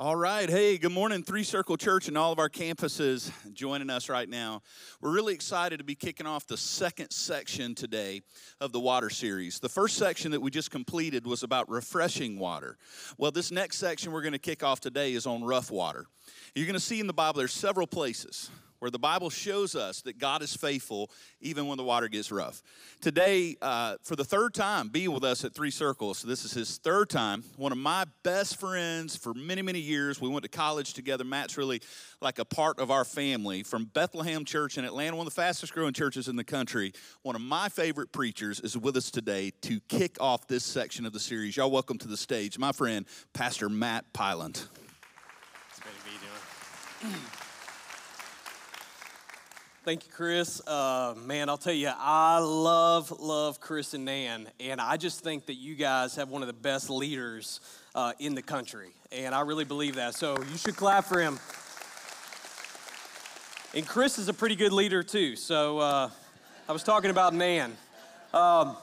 All right. Hey, good morning, Three Circle Church and all of our campuses joining us right now. We're really excited to be kicking off the second section today of the water series. The first section that we just completed was about refreshing water. Well, this next section we're going to kick off today is on rough water. You're going to see in the Bible there's several places where the Bible shows us that God is faithful even when the water gets rough. Today, uh, for the third time, be with us at Three Circles. So this is his third time. One of my best friends for many, many years. We went to college together. Matt's really like a part of our family from Bethlehem Church in Atlanta, one of the fastest growing churches in the country. One of my favorite preachers is with us today to kick off this section of the series. Y'all welcome to the stage, my friend, Pastor Matt Pyland. It's to be doing. Thank you, Chris. Uh, man, I'll tell you, I love, love Chris and Nan, and I just think that you guys have one of the best leaders uh, in the country, and I really believe that. So you should clap for him. And Chris is a pretty good leader too. So uh, I was talking about Nan. Um,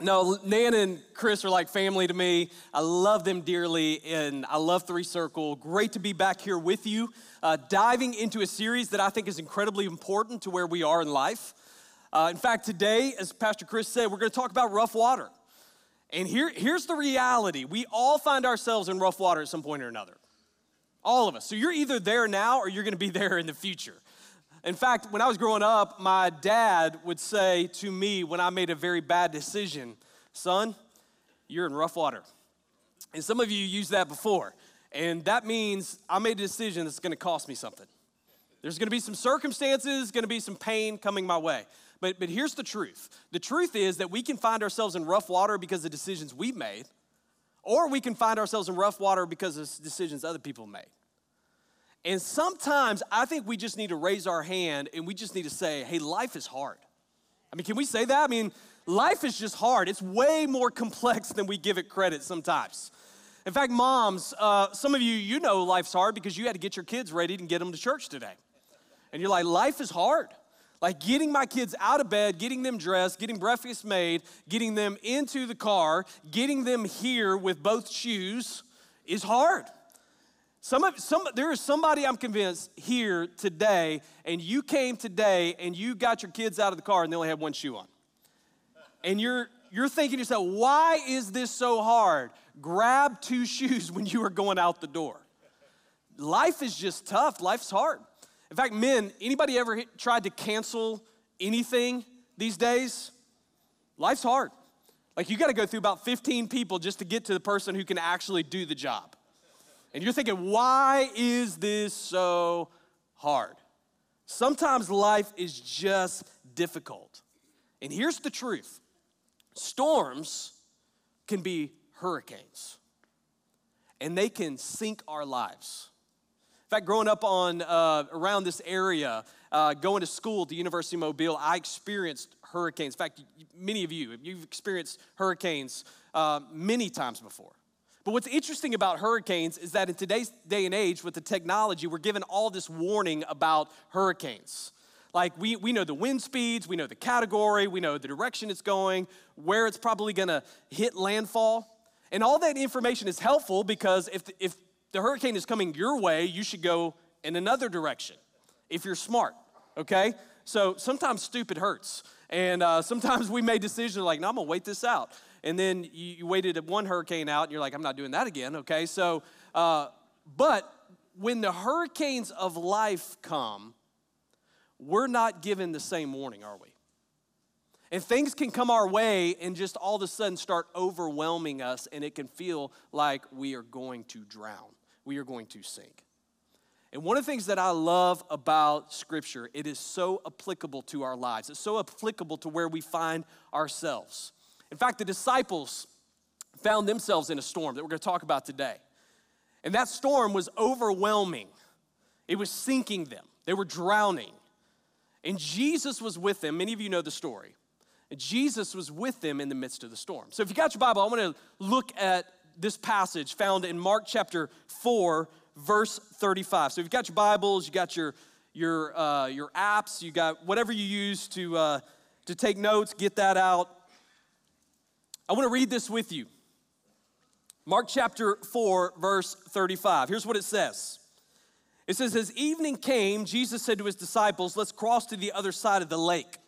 no, Nan and Chris are like family to me. I love them dearly, and I love Three Circle. Great to be back here with you, uh, diving into a series that I think is incredibly important to where we are in life. Uh, in fact, today, as Pastor Chris said, we're going to talk about rough water. And here, here's the reality we all find ourselves in rough water at some point or another. All of us. So you're either there now or you're going to be there in the future. In fact, when I was growing up, my dad would say to me when I made a very bad decision, Son, you're in rough water. And some of you used that before. And that means I made a decision that's gonna cost me something. There's gonna be some circumstances, gonna be some pain coming my way. But, but here's the truth the truth is that we can find ourselves in rough water because of decisions we've made, or we can find ourselves in rough water because of decisions other people made. And sometimes I think we just need to raise our hand and we just need to say, hey, life is hard. I mean, can we say that? I mean, life is just hard. It's way more complex than we give it credit sometimes. In fact, moms, uh, some of you, you know life's hard because you had to get your kids ready and get them to church today. And you're like, life is hard. Like getting my kids out of bed, getting them dressed, getting breakfast made, getting them into the car, getting them here with both shoes is hard. Some of some there is somebody I'm convinced here today, and you came today and you got your kids out of the car and they only had one shoe on. And you're you're thinking to yourself, why is this so hard? Grab two shoes when you are going out the door. Life is just tough. Life's hard. In fact, men, anybody ever tried to cancel anything these days? Life's hard. Like you got to go through about 15 people just to get to the person who can actually do the job. And you're thinking, why is this so hard? Sometimes life is just difficult. And here's the truth storms can be hurricanes, and they can sink our lives. In fact, growing up on uh, around this area, uh, going to school at the University of Mobile, I experienced hurricanes. In fact, many of you, you've experienced hurricanes uh, many times before. But what's interesting about hurricanes is that in today's day and age, with the technology, we're given all this warning about hurricanes. Like we, we know the wind speeds, we know the category, we know the direction it's going, where it's probably gonna hit landfall. And all that information is helpful because if, if the hurricane is coming your way, you should go in another direction if you're smart, okay? So sometimes stupid hurts. And uh, sometimes we made decisions like, no, I'm gonna wait this out and then you, you waited one hurricane out and you're like, I'm not doing that again, okay? So, uh, but when the hurricanes of life come, we're not given the same warning, are we? And things can come our way and just all of a sudden start overwhelming us, and it can feel like we are going to drown, we are going to sink. And one of the things that I love about Scripture, it is so applicable to our lives. It's so applicable to where we find ourselves. In fact, the disciples found themselves in a storm that we're going to talk about today. And that storm was overwhelming, it was sinking them, they were drowning. And Jesus was with them. Many of you know the story. And Jesus was with them in the midst of the storm. So if you got your Bible, I want to look at this passage found in Mark chapter 4, verse 35. So if you've got your Bibles, you got your your uh, your apps, you got whatever you use to uh, to take notes, get that out. I want to read this with you. Mark chapter 4, verse 35. Here's what it says It says, As evening came, Jesus said to his disciples, Let's cross to the other side of the lake.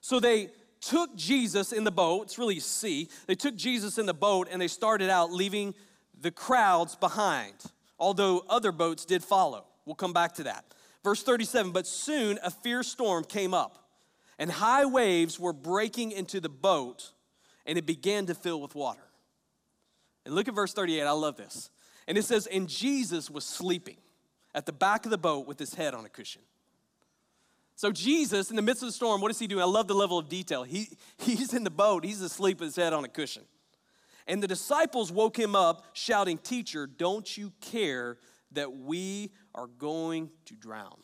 So they took Jesus in the boat, it's really sea. They took Jesus in the boat and they started out leaving the crowds behind, although other boats did follow. We'll come back to that. Verse 37 But soon a fierce storm came up, and high waves were breaking into the boat, and it began to fill with water. And look at verse 38, I love this. And it says, And Jesus was sleeping at the back of the boat with his head on a cushion. So, Jesus, in the midst of the storm, what is he doing? I love the level of detail. He, he's in the boat, he's asleep with his head on a cushion. And the disciples woke him up, shouting, Teacher, don't you care that we are going to drown?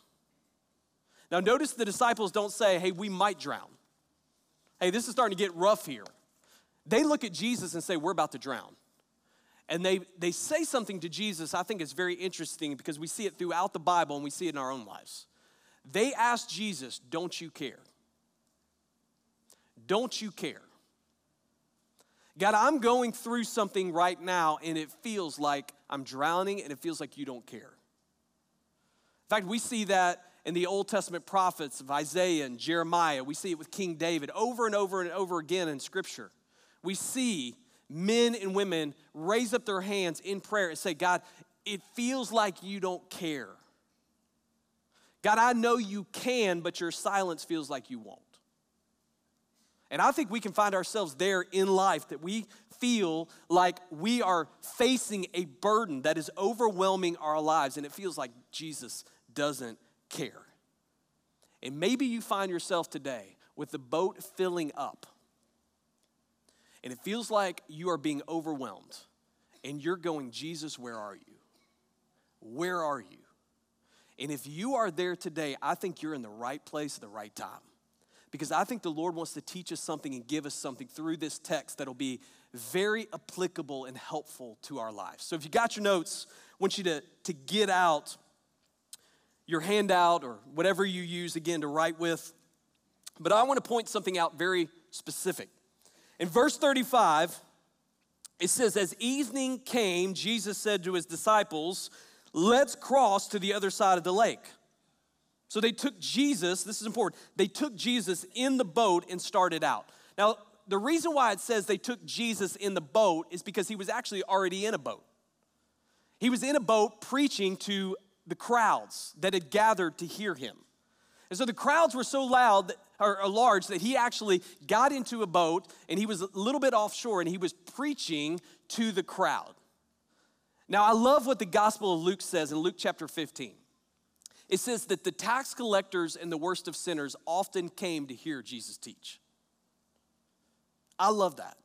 Now, notice the disciples don't say, Hey, we might drown. Hey, this is starting to get rough here. They look at Jesus and say, We're about to drown. And they, they say something to Jesus I think is very interesting because we see it throughout the Bible and we see it in our own lives. They ask Jesus, Don't you care? Don't you care? God, I'm going through something right now and it feels like I'm drowning and it feels like you don't care. In fact, we see that in the Old Testament prophets of Isaiah and Jeremiah. We see it with King David over and over and over again in Scripture. We see men and women raise up their hands in prayer and say, God, it feels like you don't care. God, I know you can, but your silence feels like you won't. And I think we can find ourselves there in life that we feel like we are facing a burden that is overwhelming our lives, and it feels like Jesus doesn't care. And maybe you find yourself today with the boat filling up, and it feels like you are being overwhelmed, and you're going, Jesus, where are you? Where are you? And if you are there today, I think you're in the right place at the right time. Because I think the Lord wants to teach us something and give us something through this text that'll be very applicable and helpful to our lives. So if you got your notes, I want you to, to get out your handout or whatever you use again to write with. But I want to point something out very specific. In verse 35, it says, As evening came, Jesus said to his disciples, let's cross to the other side of the lake. So they took Jesus, this is important, they took Jesus in the boat and started out. Now, the reason why it says they took Jesus in the boat is because he was actually already in a boat. He was in a boat preaching to the crowds that had gathered to hear him. And so the crowds were so loud or, or large that he actually got into a boat and he was a little bit offshore and he was preaching to the crowd. Now, I love what the Gospel of Luke says in Luke chapter 15. It says that the tax collectors and the worst of sinners often came to hear Jesus teach. I love that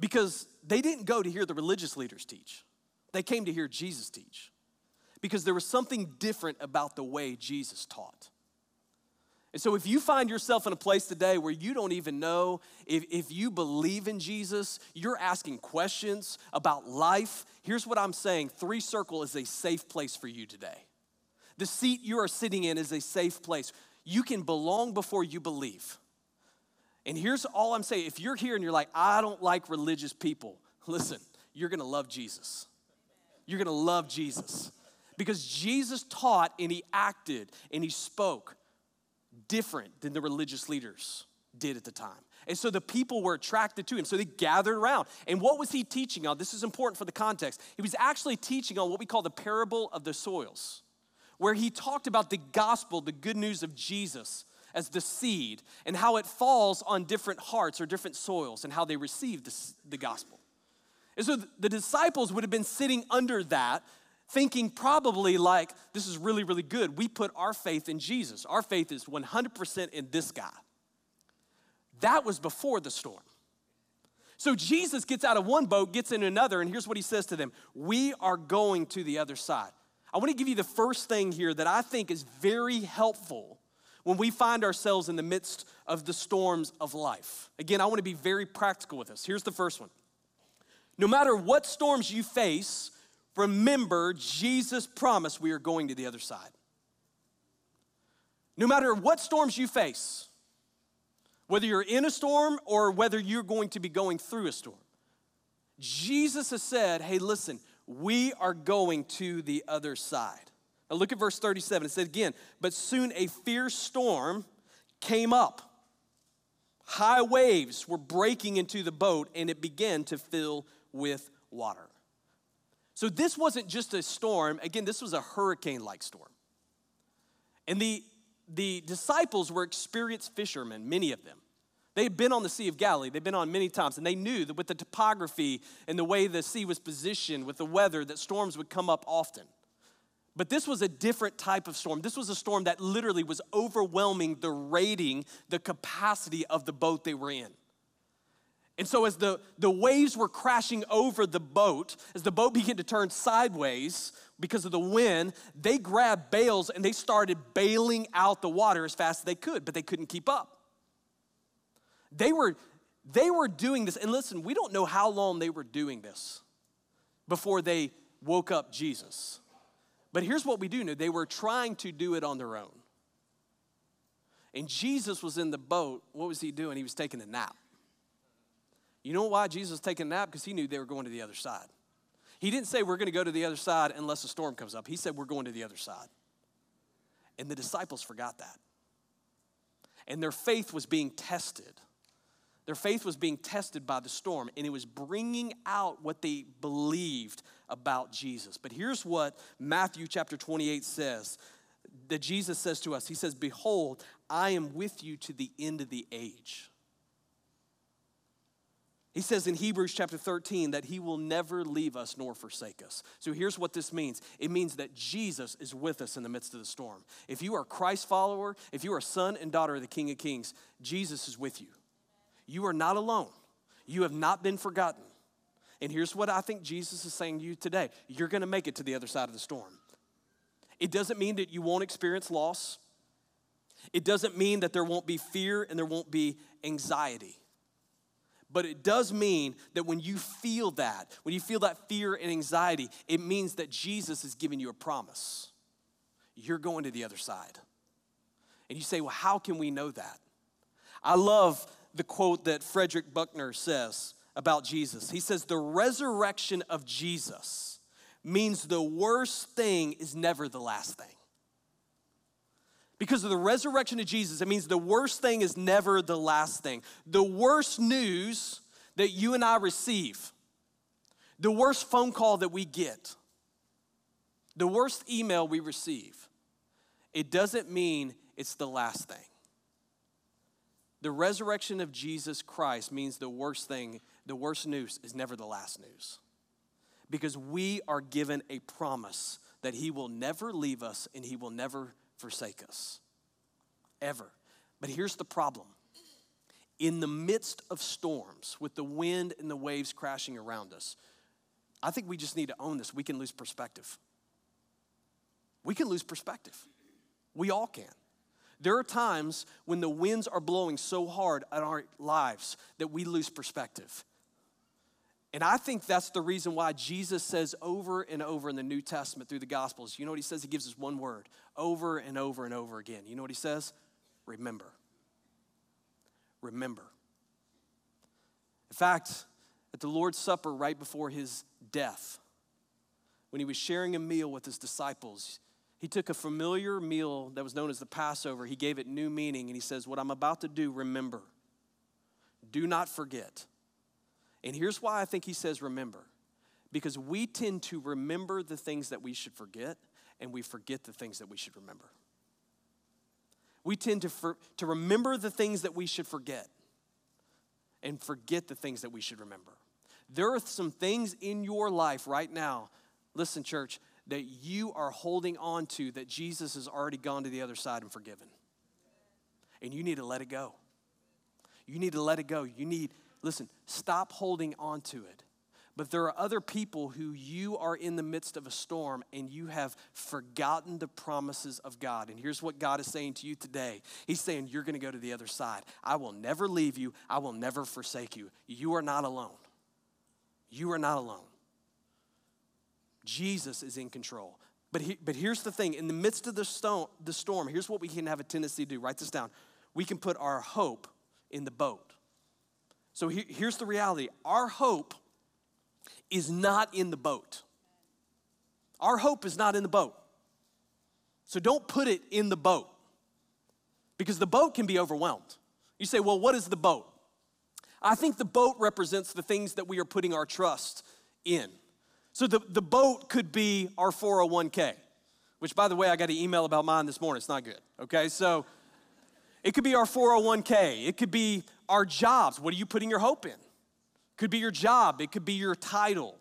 because they didn't go to hear the religious leaders teach, they came to hear Jesus teach because there was something different about the way Jesus taught. And so, if you find yourself in a place today where you don't even know if, if you believe in Jesus, you're asking questions about life, here's what I'm saying Three Circle is a safe place for you today. The seat you are sitting in is a safe place. You can belong before you believe. And here's all I'm saying if you're here and you're like, I don't like religious people, listen, you're gonna love Jesus. You're gonna love Jesus. Because Jesus taught and he acted and he spoke different than the religious leaders did at the time. And so the people were attracted to him. So they gathered around. And what was he teaching on? This is important for the context. He was actually teaching on what we call the parable of the soils, where he talked about the gospel, the good news of Jesus as the seed, and how it falls on different hearts or different soils, and how they receive the, the gospel. And so the disciples would have been sitting under that thinking probably like, this is really, really good. We put our faith in Jesus. Our faith is 100% in this guy. That was before the storm. So Jesus gets out of one boat, gets in another, and here's what he says to them We are going to the other side. I want to give you the first thing here that I think is very helpful when we find ourselves in the midst of the storms of life. Again, I want to be very practical with this. Here's the first one. No matter what storms you face, remember Jesus promised we are going to the other side. No matter what storms you face, whether you're in a storm or whether you're going to be going through a storm, Jesus has said, hey, listen, we are going to the other side. Now look at verse 37. It said again, but soon a fierce storm came up. High waves were breaking into the boat and it began to fill with water. So this wasn't just a storm. Again, this was a hurricane like storm. And the, the disciples were experienced fishermen, many of them. They had been on the Sea of Galilee, they'd been on many times, and they knew that with the topography and the way the sea was positioned, with the weather, that storms would come up often. But this was a different type of storm. This was a storm that literally was overwhelming the rating, the capacity of the boat they were in. And so, as the, the waves were crashing over the boat, as the boat began to turn sideways because of the wind, they grabbed bales and they started bailing out the water as fast as they could, but they couldn't keep up. They were, they were doing this, and listen, we don't know how long they were doing this before they woke up Jesus. But here's what we do know they were trying to do it on their own. And Jesus was in the boat. What was he doing? He was taking a nap. You know why Jesus was taking a nap? Because he knew they were going to the other side. He didn't say we're going to go to the other side unless a storm comes up. He said we're going to the other side. And the disciples forgot that. And their faith was being tested. Their faith was being tested by the storm, and it was bringing out what they believed about Jesus. But here's what Matthew chapter 28 says that Jesus says to us He says, Behold, I am with you to the end of the age. He says in Hebrews chapter 13 that he will never leave us nor forsake us. So here's what this means it means that Jesus is with us in the midst of the storm. If you are Christ follower, if you are son and daughter of the King of Kings, Jesus is with you. You are not alone. You have not been forgotten. And here's what I think Jesus is saying to you today you're to make it to the other side of the storm. It doesn't mean that you won't experience loss, it doesn't mean that there won't be fear and there won't be anxiety. But it does mean that when you feel that, when you feel that fear and anxiety, it means that Jesus is giving you a promise. You're going to the other side. And you say, well, how can we know that? I love the quote that Frederick Buechner says about Jesus. He says, The resurrection of Jesus means the worst thing is never the last thing. Because of the resurrection of Jesus, it means the worst thing is never the last thing. The worst news that you and I receive, the worst phone call that we get, the worst email we receive, it doesn't mean it's the last thing. The resurrection of Jesus Christ means the worst thing, the worst news is never the last news. Because we are given a promise that He will never leave us and He will never forsake us. Ever. But here's the problem in the midst of storms, with the wind and the waves crashing around us, I think we just need to own this. We can lose perspective. We can lose perspective. We all can. There are times when the winds are blowing so hard at our lives that we lose perspective. And I think that's the reason why Jesus says over and over in the New Testament through the Gospels, you know what he says? He gives us one word over and over and over again. You know what he says? Remember. Remember. In fact, at the Lord's Supper, right before his death, when he was sharing a meal with his disciples, he took a familiar meal that was known as the Passover, he gave it new meaning, and he says, What I'm about to do, remember. Do not forget. And here's why I think he says remember because we tend to remember the things that we should forget, and we forget the things that we should remember. We tend to, for, to remember the things that we should forget and forget the things that we should remember. There are some things in your life right now, listen, church, that you are holding on to that Jesus has already gone to the other side and forgiven. And you need to let it go. You need to let it go. You need, listen, stop holding on to it. But there are other people who you are in the midst of a storm and you have forgotten the promises of God. And here's what God is saying to you today He's saying, You're going to go to the other side. I will never leave you, I will never forsake you. You are not alone. You are not alone. Jesus is in control. But, he, but here's the thing in the midst of the, stone, the storm, here's what we can have a tendency to do. Write this down. We can put our hope in the boat. So he, here's the reality our hope is not in the boat. Our hope is not in the boat. So don't put it in the boat because the boat can be overwhelmed. You say, well, what is the boat? I think the boat represents the things that we are putting our trust in. So the, the boat could be our 401k, which, by the way, I got an email about mine this morning. It's not good, okay? So it could be our 401k, it could be our jobs. What are you putting your hope in? It could be your job, it could be your title,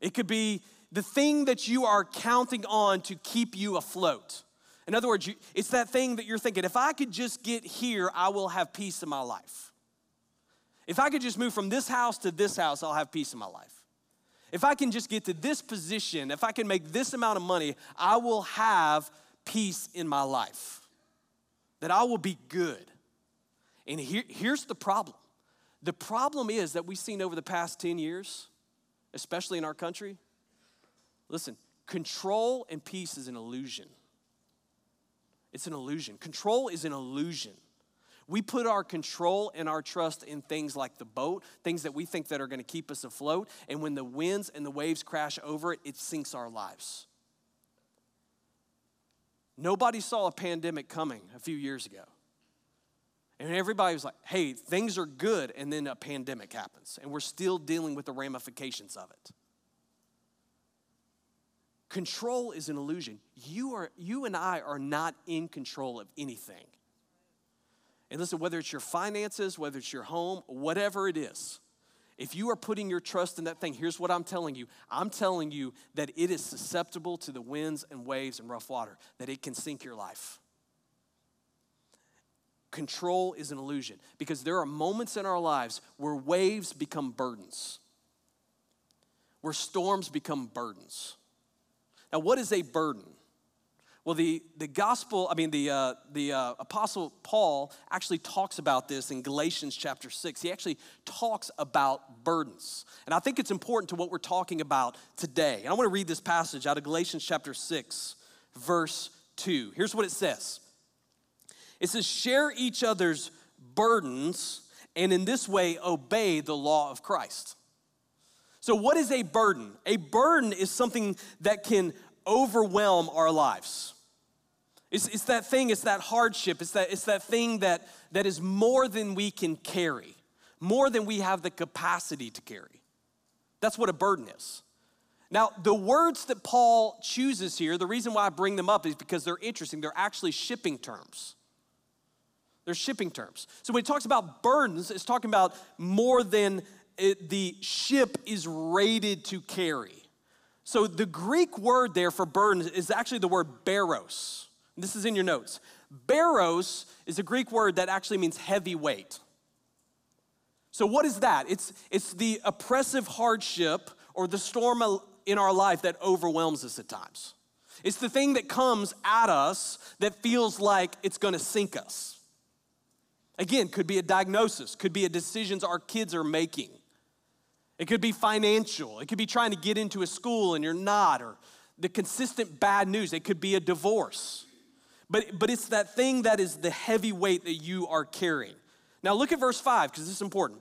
it could be the thing that you are counting on to keep you afloat. In other words, it's that thing that you're thinking, if I could just get here, I will have peace in my life. If I could just move from this house to this house, I'll have peace in my life. If I can just get to this position, if I can make this amount of money, I will have peace in my life. That I will be good. And here, here's the problem the problem is that we've seen over the past 10 years, especially in our country, listen, control and peace is an illusion. It's an illusion. Control is an illusion. We put our control and our trust in things like the boat, things that we think that are going to keep us afloat, and when the winds and the waves crash over it, it sinks our lives. Nobody saw a pandemic coming a few years ago. And everybody was like, hey, things are good, and then a pandemic happens, and we're still dealing with the ramifications of it. Control is an illusion. You, are, you and I are not in control of anything. And listen, whether it's your finances, whether it's your home, whatever it is, if you are putting your trust in that thing, here's what I'm telling you I'm telling you that it is susceptible to the winds and waves and rough water, that it can sink your life. Control is an illusion because there are moments in our lives where waves become burdens, where storms become burdens. Now, what is a burden? Well, the, the gospel, I mean, the, uh, the uh, apostle Paul actually talks about this in Galatians chapter 6. He actually talks about burdens. And I think it's important to what we're talking about today. And I want to read this passage out of Galatians chapter 6, verse 2. Here's what it says It says, Share each other's burdens, and in this way obey the law of Christ. So, what is a burden? A burden is something that can overwhelm our lives. It's, it's that thing, it's that hardship, it's that, it's that thing that, that is more than we can carry, more than we have the capacity to carry. That's what a burden is. Now, the words that Paul chooses here, the reason why I bring them up is because they're interesting. They're actually shipping terms. They're shipping terms. So when he talks about burdens, it's talking about more than it, the ship is rated to carry. So the Greek word there for burden is actually the word baros. This is in your notes. Baros is a Greek word that actually means heavy weight. So what is that? It's, it's the oppressive hardship or the storm in our life that overwhelms us at times. It's the thing that comes at us that feels like it's gonna sink us. Again, could be a diagnosis, could be a decisions our kids are making it could be financial. It could be trying to get into a school and you're not, or the consistent bad news. It could be a divorce. But, but it's that thing that is the heavy weight that you are carrying. Now look at verse 5, because this is important.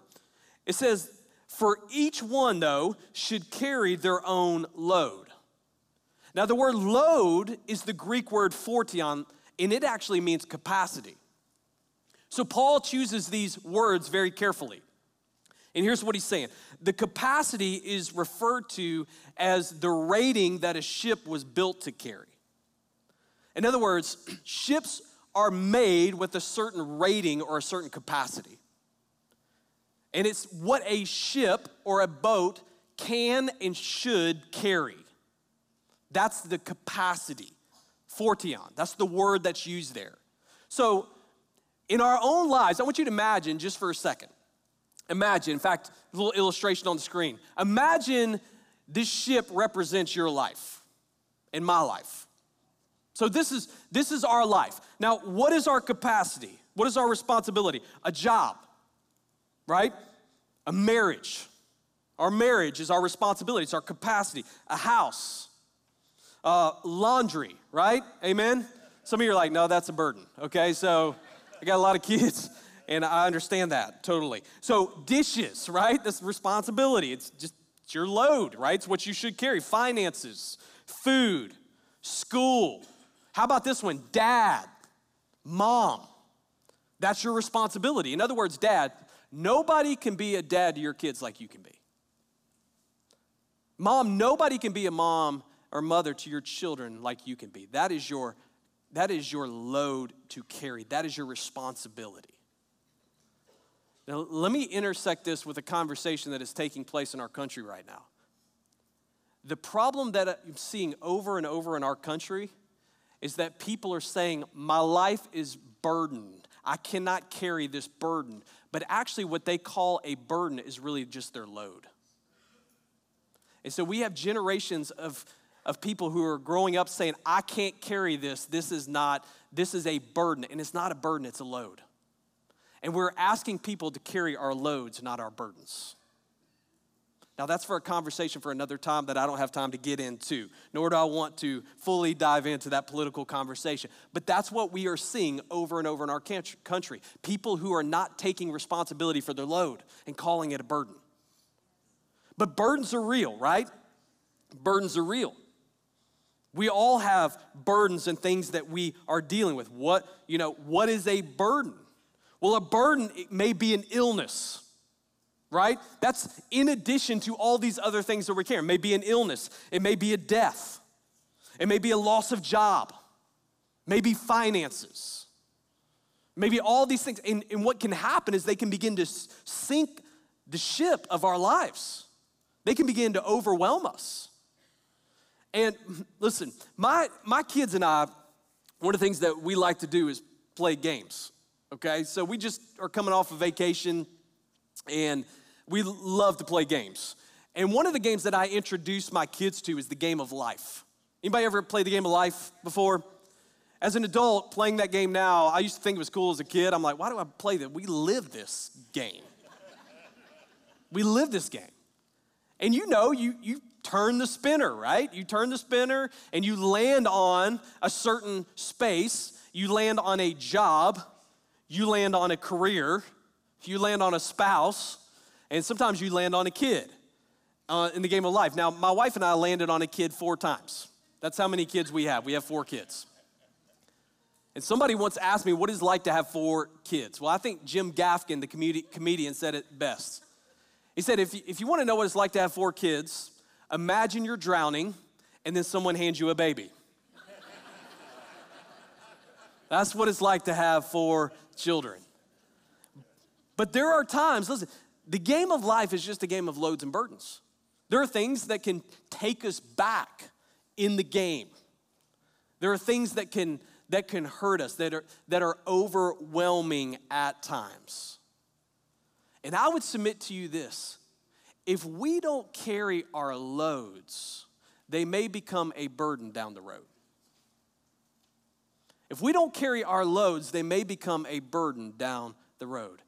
It says, For each one, though, should carry their own load. Now the word load is the Greek word phortion, and it actually means capacity. So Paul chooses these words very carefully. And here's what he's saying the capacity is referred to as the rating that a ship was built to carry. In other words, ships are made with a certain rating or a certain capacity. And it's what a ship or a boat can and should carry. That's the capacity. Phortion, that's the word that's used there. So, in our own lives, I want you to imagine just for a second Imagine, in fact, a little illustration on the screen. Imagine this ship represents your life and my life. So this is this is our life. Now, what is our capacity? What is our responsibility? A job, right? A marriage. Our marriage is our responsibility, it's our capacity. A house, uh, laundry, right? Amen? Some of you are like, no, that's a burden, okay? So I got a lot of kids and I understand that totally. So, dishes, right? That's responsibility. It's just It's your load, right? It's what you should carry. Finances, food, school. How about this one? Dad, mom. That's your responsibility. In other words, dad, nobody can be a dad to your kids like you can be. Mom, nobody can be a mom or mother to your children like you can be. That is your that is your load to carry. That is your responsibility. Now, let me intersect this with a conversation that is taking place in our country right now. The problem that I'm seeing over and over in our country is that people are saying, My life is burdened. I cannot carry this burden. But actually, what they call a burden is really just their load. And so we have generations of, of people who are growing up saying, I can't carry this. This is not, this is a burden. And it's not a burden, it's a load. And we're asking people to carry our loads, not our burdens. Now, that's for a conversation for another time that I don't have time to get into, nor do I want to fully dive into that political conversation. But that's what we are seeing over and over in our country people who are not taking responsibility for their load and calling it a burden. But burdens are real, right? Burdens are real. We all have burdens and things that we are dealing with. What, you know, what is a burden? Well, a burden may be an illness, right? That's in addition to all these other things that we're carrying. It may be an illness, it may be a death, it may be a loss of job, maybe finances, maybe all these things. And, and what can happen is they can begin to sink the ship of our lives. They can begin to overwhelm us. And listen, my, my kids and I, one of the things that we like to do is play games. Okay, so we just are coming off a vacation and we love to play games. And one of the games that I introduced my kids to is the game of life. Anybody ever played the game of life before? As an adult, playing that game now, I used to think it was cool as a kid. I'm like, why do I play that? We live this game. we live this game. And you know, you, you turn the spinner, right? You turn the spinner and you land on a certain space, you land on a job, you land on a career, you land on a spouse, and sometimes you land on a kid uh, in the game of life. Now, my wife and I landed on a kid four times. That's how many kids we have. We have four kids. And somebody once asked me, what it's like to have four kids? Well, I think Jim Gaffigan, the comedian, said it best. He said, if you, if you want to know what it's like to have four kids, imagine you're drowning and then someone hands you a baby. That's what it's like to have four children. But there are times, listen, the game of life is just a game of loads and burdens. There are things that can take us back in the game. There are things that can that can hurt us, that are that are overwhelming at times. And I would submit to you this if we don't carry our loads, they may become a burden down the road. If we don't carry our loads, they may become a burden down the road.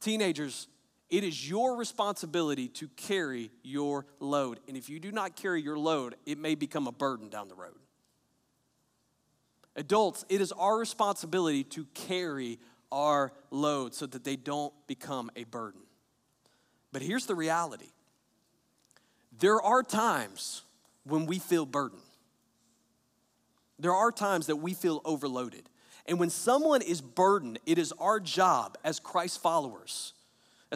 Teenagers, it is your responsibility to carry your load. And if you do not carry your load, it may become a burden down the road. Adults, it is our responsibility to carry our load so that they don't become a burden. But here's the reality there are times when we feel burdened, there are times that we feel overloaded. And when someone is burdened, it is our job as Christ followers,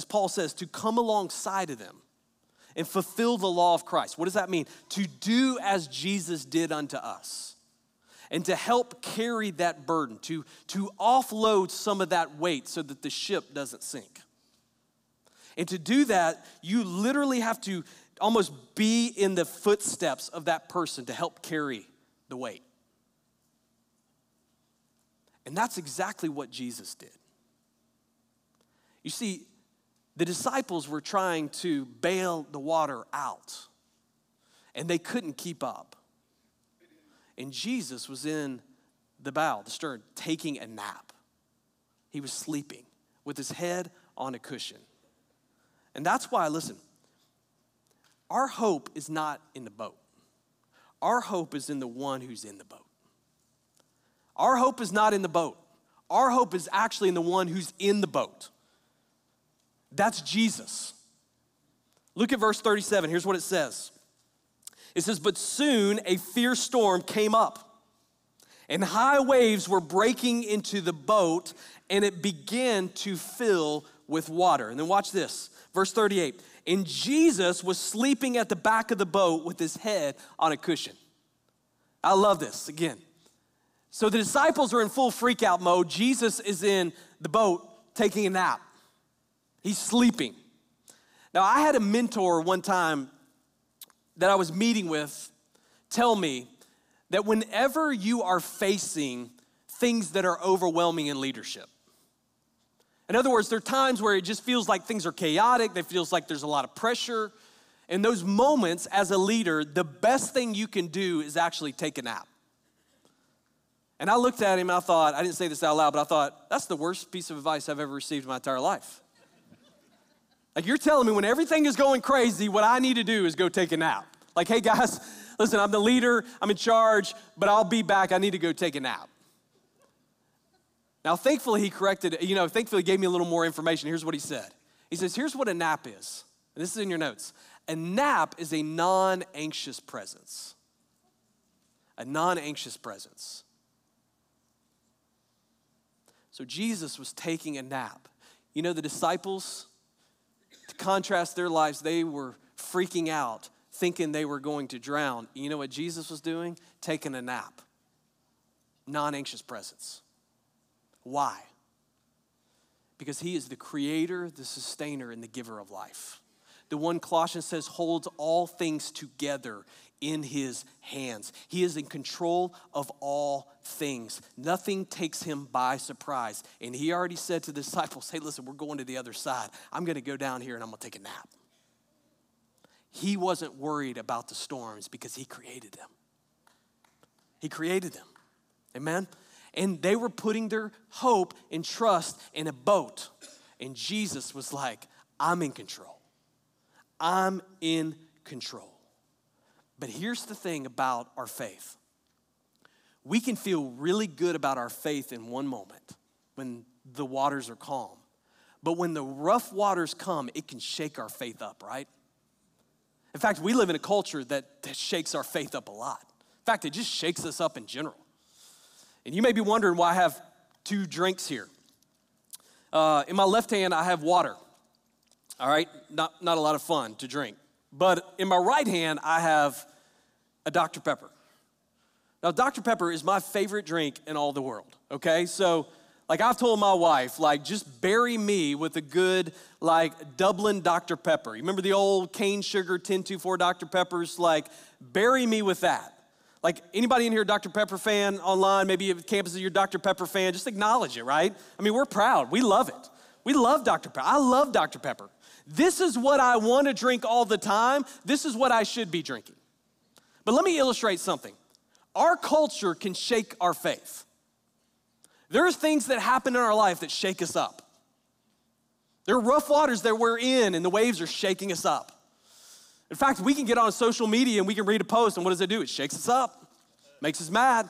as Paul says, to come alongside of them and fulfill the law of Christ. What does that mean? To do as Jesus did unto us and to help carry that burden, to, to offload some of that weight so that the ship doesn't sink. And to do that, you literally have to almost be in the footsteps of that person to help carry the weight. And that's exactly what Jesus did. You see, the disciples were trying to bail the water out, and they couldn't keep up. And Jesus was in the bow, the stern, taking a nap. He was sleeping with his head on a cushion. And that's why, listen, our hope is not in the boat. Our hope is in the one who's in the boat. Our hope is not in the boat. Our hope is actually in the one who's in the boat. That's Jesus. Look at verse 37. Here's what it says It says, But soon a fierce storm came up, and high waves were breaking into the boat, and it began to fill with water. And then watch this. Verse 38 And Jesus was sleeping at the back of the boat with his head on a cushion. I love this. Again, so the disciples are in full freakout mode. Jesus is in the boat taking a nap. He's sleeping. Now, I had a mentor one time that I was meeting with tell me that whenever you are facing things that are overwhelming in leadership, in other words, there are times where it just feels like things are chaotic, it feels like there's a lot of pressure. In those moments, as a leader, the best thing you can do is actually take a nap. And I looked at him and I thought, I didn't say this out loud, but I thought, that's the worst piece of advice I've ever received in my entire life. Like, you're telling me when everything is going crazy, what I need to do is go take a nap. Like, hey guys, listen, I'm the leader, I'm in charge, but I'll be back. I need to go take a nap. Now, thankfully, he corrected, you know, thankfully, he gave me a little more information. Here's what he said He says, here's what a nap is. And this is in your notes. A nap is a non anxious presence. A non anxious presence. So Jesus was taking a nap. You know, the disciples, to contrast their lives, they were freaking out, thinking they were going to drown. You know what Jesus was doing? Taking a nap. Non anxious presence. Why? Because he is the creator, the sustainer, and the giver of life. The one Colossians says holds all things together in his hands. He is in control of all things. Nothing takes him by surprise. And he already said to the disciples, Hey, listen, we're going to the other side. I'm going to go down here and I'm going to take a nap. He wasn't worried about the storms because he created them. He created them. Amen? And they were putting their hope and trust in a boat. And Jesus was like, I'm in control. I'm in control. But here's the thing about our faith we can feel really good about our faith in one moment when the waters are calm. But when the rough waters come, it can shake our faith up, right? In fact, we live in a culture that, that shakes our faith up a lot. In fact, it just shakes us up in general. And you may be wondering why I have two drinks here. Uh, in my left hand, I have water. All right, not, not a lot of fun to drink. But in my right hand, I have a Dr. Pepper. Now, Dr. Pepper is my favorite drink in all the world, okay? So, like I've told my wife, like just bury me with a good, like Dublin Dr. Pepper. You remember the old cane sugar 1024 Dr. Peppers? Like, bury me with that. Like anybody in here, Dr. Pepper fan online, maybe at campus you're Dr. Pepper fan, just acknowledge it, right? I mean, we're proud. We love it. We love Dr. Pepper. I love Dr. Pepper. This is what I want to drink all the time. This is what I should be drinking. But let me illustrate something. Our culture can shake our faith. There are things that happen in our life that shake us up. There are rough waters that we're in, and the waves are shaking us up. In fact, we can get on social media and we can read a post, and what does it do? It shakes us up, makes us mad.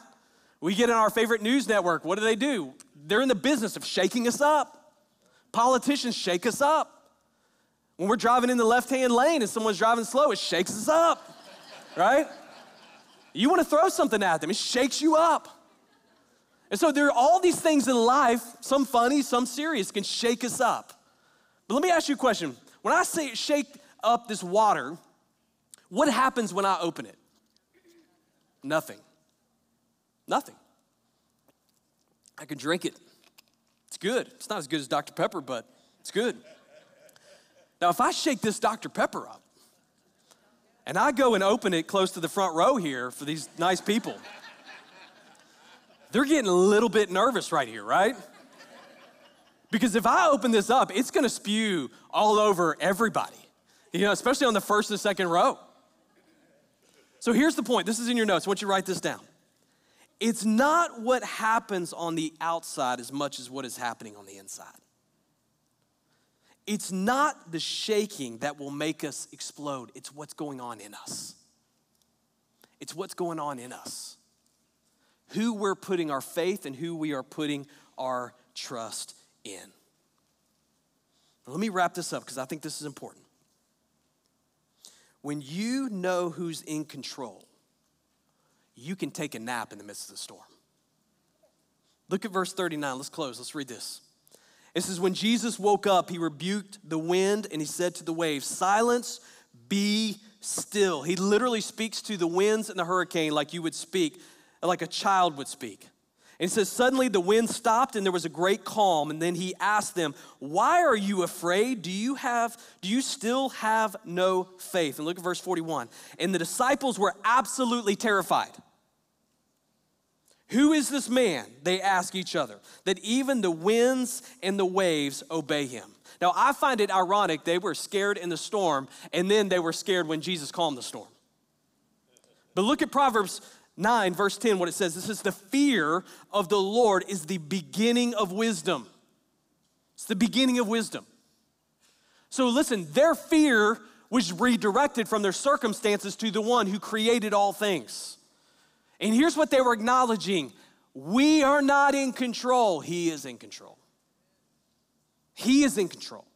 We get in our favorite news network, what do they do? They're in the business of shaking us up. Politicians shake us up. When we're driving in the left hand lane and someone's driving slow, it shakes us up, right? You want to throw something at them, it shakes you up. And so there are all these things in life, some funny, some serious, can shake us up. But let me ask you a question. When I say shake up this water, what happens when I open it? Nothing. Nothing. I can drink it. It's good. It's not as good as Dr. Pepper, but it's good. Now, if I shake this Dr. Pepper up and I go and open it close to the front row here for these nice people, they're getting a little bit nervous right here, right? Because if I open this up, it's gonna spew all over everybody, you know, especially on the first and second row. So here's the point this is in your notes. I want you to write this down. It's not what happens on the outside as much as what is happening on the inside. It's not the shaking that will make us explode, it's what's going on in us. It's what's going on in us. Who we're putting our faith and who we are putting our trust in. Now, let me wrap this up because I think this is important. when you know who's in control, you can take a nap in the midst of the storm. Look at verse 39. Let's close. Let's read this. It says, When Jesus woke up, he rebuked the wind and he said to the waves, Silence, be still. He literally speaks to the winds and the hurricane like you would speak, like a child would speak. And it says, Suddenly the wind stopped and there was a great calm. And then he asked them, Why are you afraid? Do you have, do you still have no faith? And look at verse 41. And the disciples were absolutely terrified. Who is this man? They ask each other, that even the winds and the waves obey him. Now, I find it ironic they were scared in the storm, and then they were scared when Jesus calmed the storm. But look at Proverbs 9, verse 10, what it says. This is the fear of the Lord is the beginning of wisdom. It's the beginning of wisdom. So listen, their fear was redirected from their circumstances to the one who created all things. And here's what they were acknowledging we are not in control, He is in control. He is in control.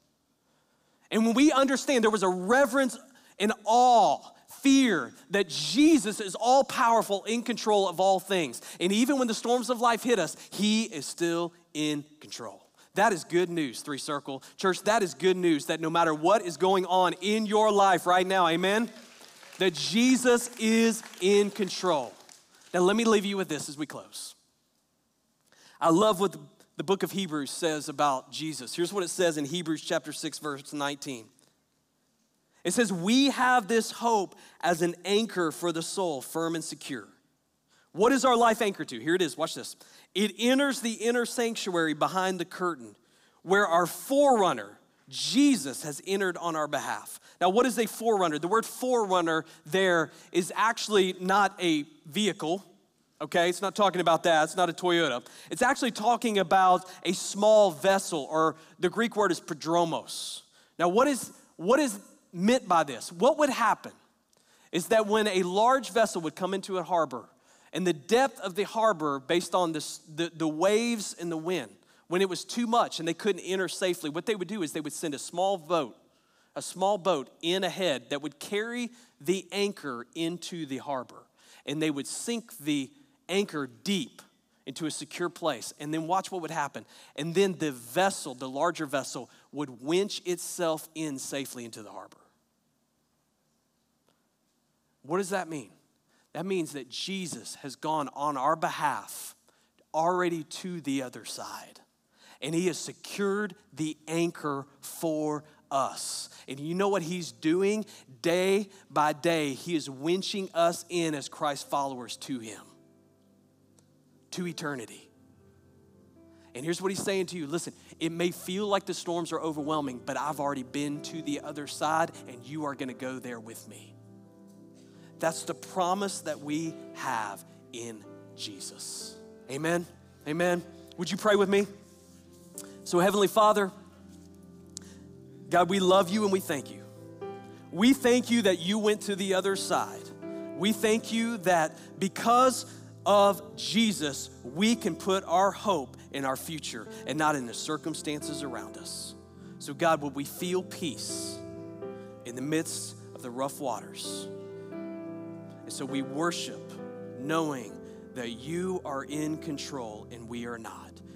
And when we understand there was a reverence and awe, fear that Jesus is all powerful, in control of all things. And even when the storms of life hit us, He is still in control. That is good news, Three Circle. Church, that is good news that no matter what is going on in your life right now, amen, that Jesus is in control. Now, let me leave you with this as we close. I love what the book of Hebrews says about Jesus. Here's what it says in Hebrews chapter 6, verse 19. It says, We have this hope as an anchor for the soul, firm and secure. What is our life anchor to? Here it is, watch this. It enters the inner sanctuary behind the curtain where our forerunner, Jesus, has entered on our behalf. Now, what is a forerunner? The word forerunner there is actually not a vehicle, okay? It's not talking about that. It's not a Toyota. It's actually talking about a small vessel, or the Greek word is prodromos. Now, what is, what is meant by this? What would happen is that when a large vessel would come into a harbor, and the depth of the harbor, based on this, the, the waves and the wind, when it was too much and they couldn't enter safely, what they would do is they would send a small boat a small boat in ahead that would carry the anchor into the harbor. And they would sink the anchor deep into a secure place. And then watch what would happen. And then the vessel, the larger vessel, would winch itself in safely into the harbor. What does that mean? That means that Jesus has gone on our behalf already to the other side. And he has secured the anchor for us. And you know what he's doing? Day by day, he is winching us in as Christ followers to him, to eternity. And here's what he's saying to you listen, it may feel like the storms are overwhelming, but I've already been to the other side, and you are going to go there with me. That's the promise that we have in Jesus. Amen. Amen. Would you pray with me? So, Heavenly Father, God, we love you and we thank you. We thank you that you went to the other side. We thank you that because of Jesus, we can put our hope in our future and not in the circumstances around us. So, God, would we feel peace in the midst of the rough waters? And so we worship knowing that you are in control and we are not.